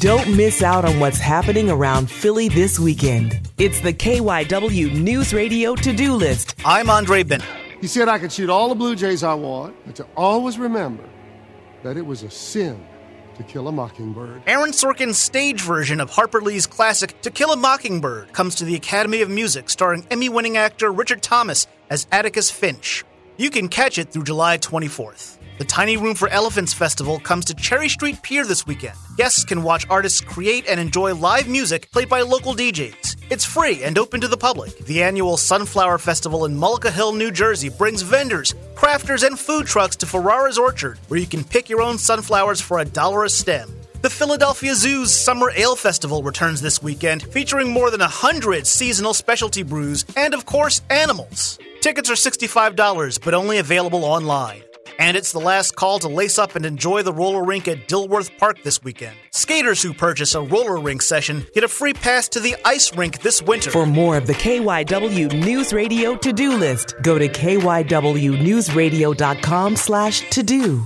Don't miss out on what's happening around Philly this weekend. It's the KYW News Radio to do list. I'm Andre Bennett. He said I could shoot all the Blue Jays I want, but to always remember that it was a sin to Kill a Mockingbird. Aaron Sorkin's stage version of Harper Lee's classic To Kill a Mockingbird comes to the Academy of Music, starring Emmy winning actor Richard Thomas as Atticus Finch. You can catch it through July 24th. The Tiny Room for Elephants Festival comes to Cherry Street Pier this weekend. Guests can watch artists create and enjoy live music played by local DJs. It's free and open to the public. The annual Sunflower Festival in Mullica Hill, New Jersey brings vendors, crafters, and food trucks to Ferrara's Orchard, where you can pick your own sunflowers for a dollar a stem. The Philadelphia Zoo's Summer Ale Festival returns this weekend, featuring more than 100 seasonal specialty brews and, of course, animals. Tickets are $65, but only available online. And it's the last call to lace up and enjoy the roller rink at Dilworth Park this weekend. Skaters who purchase a roller rink session get a free pass to the ice rink this winter. For more of the KYW News Radio to-do list, go to kywnewsradio.com slash to-do.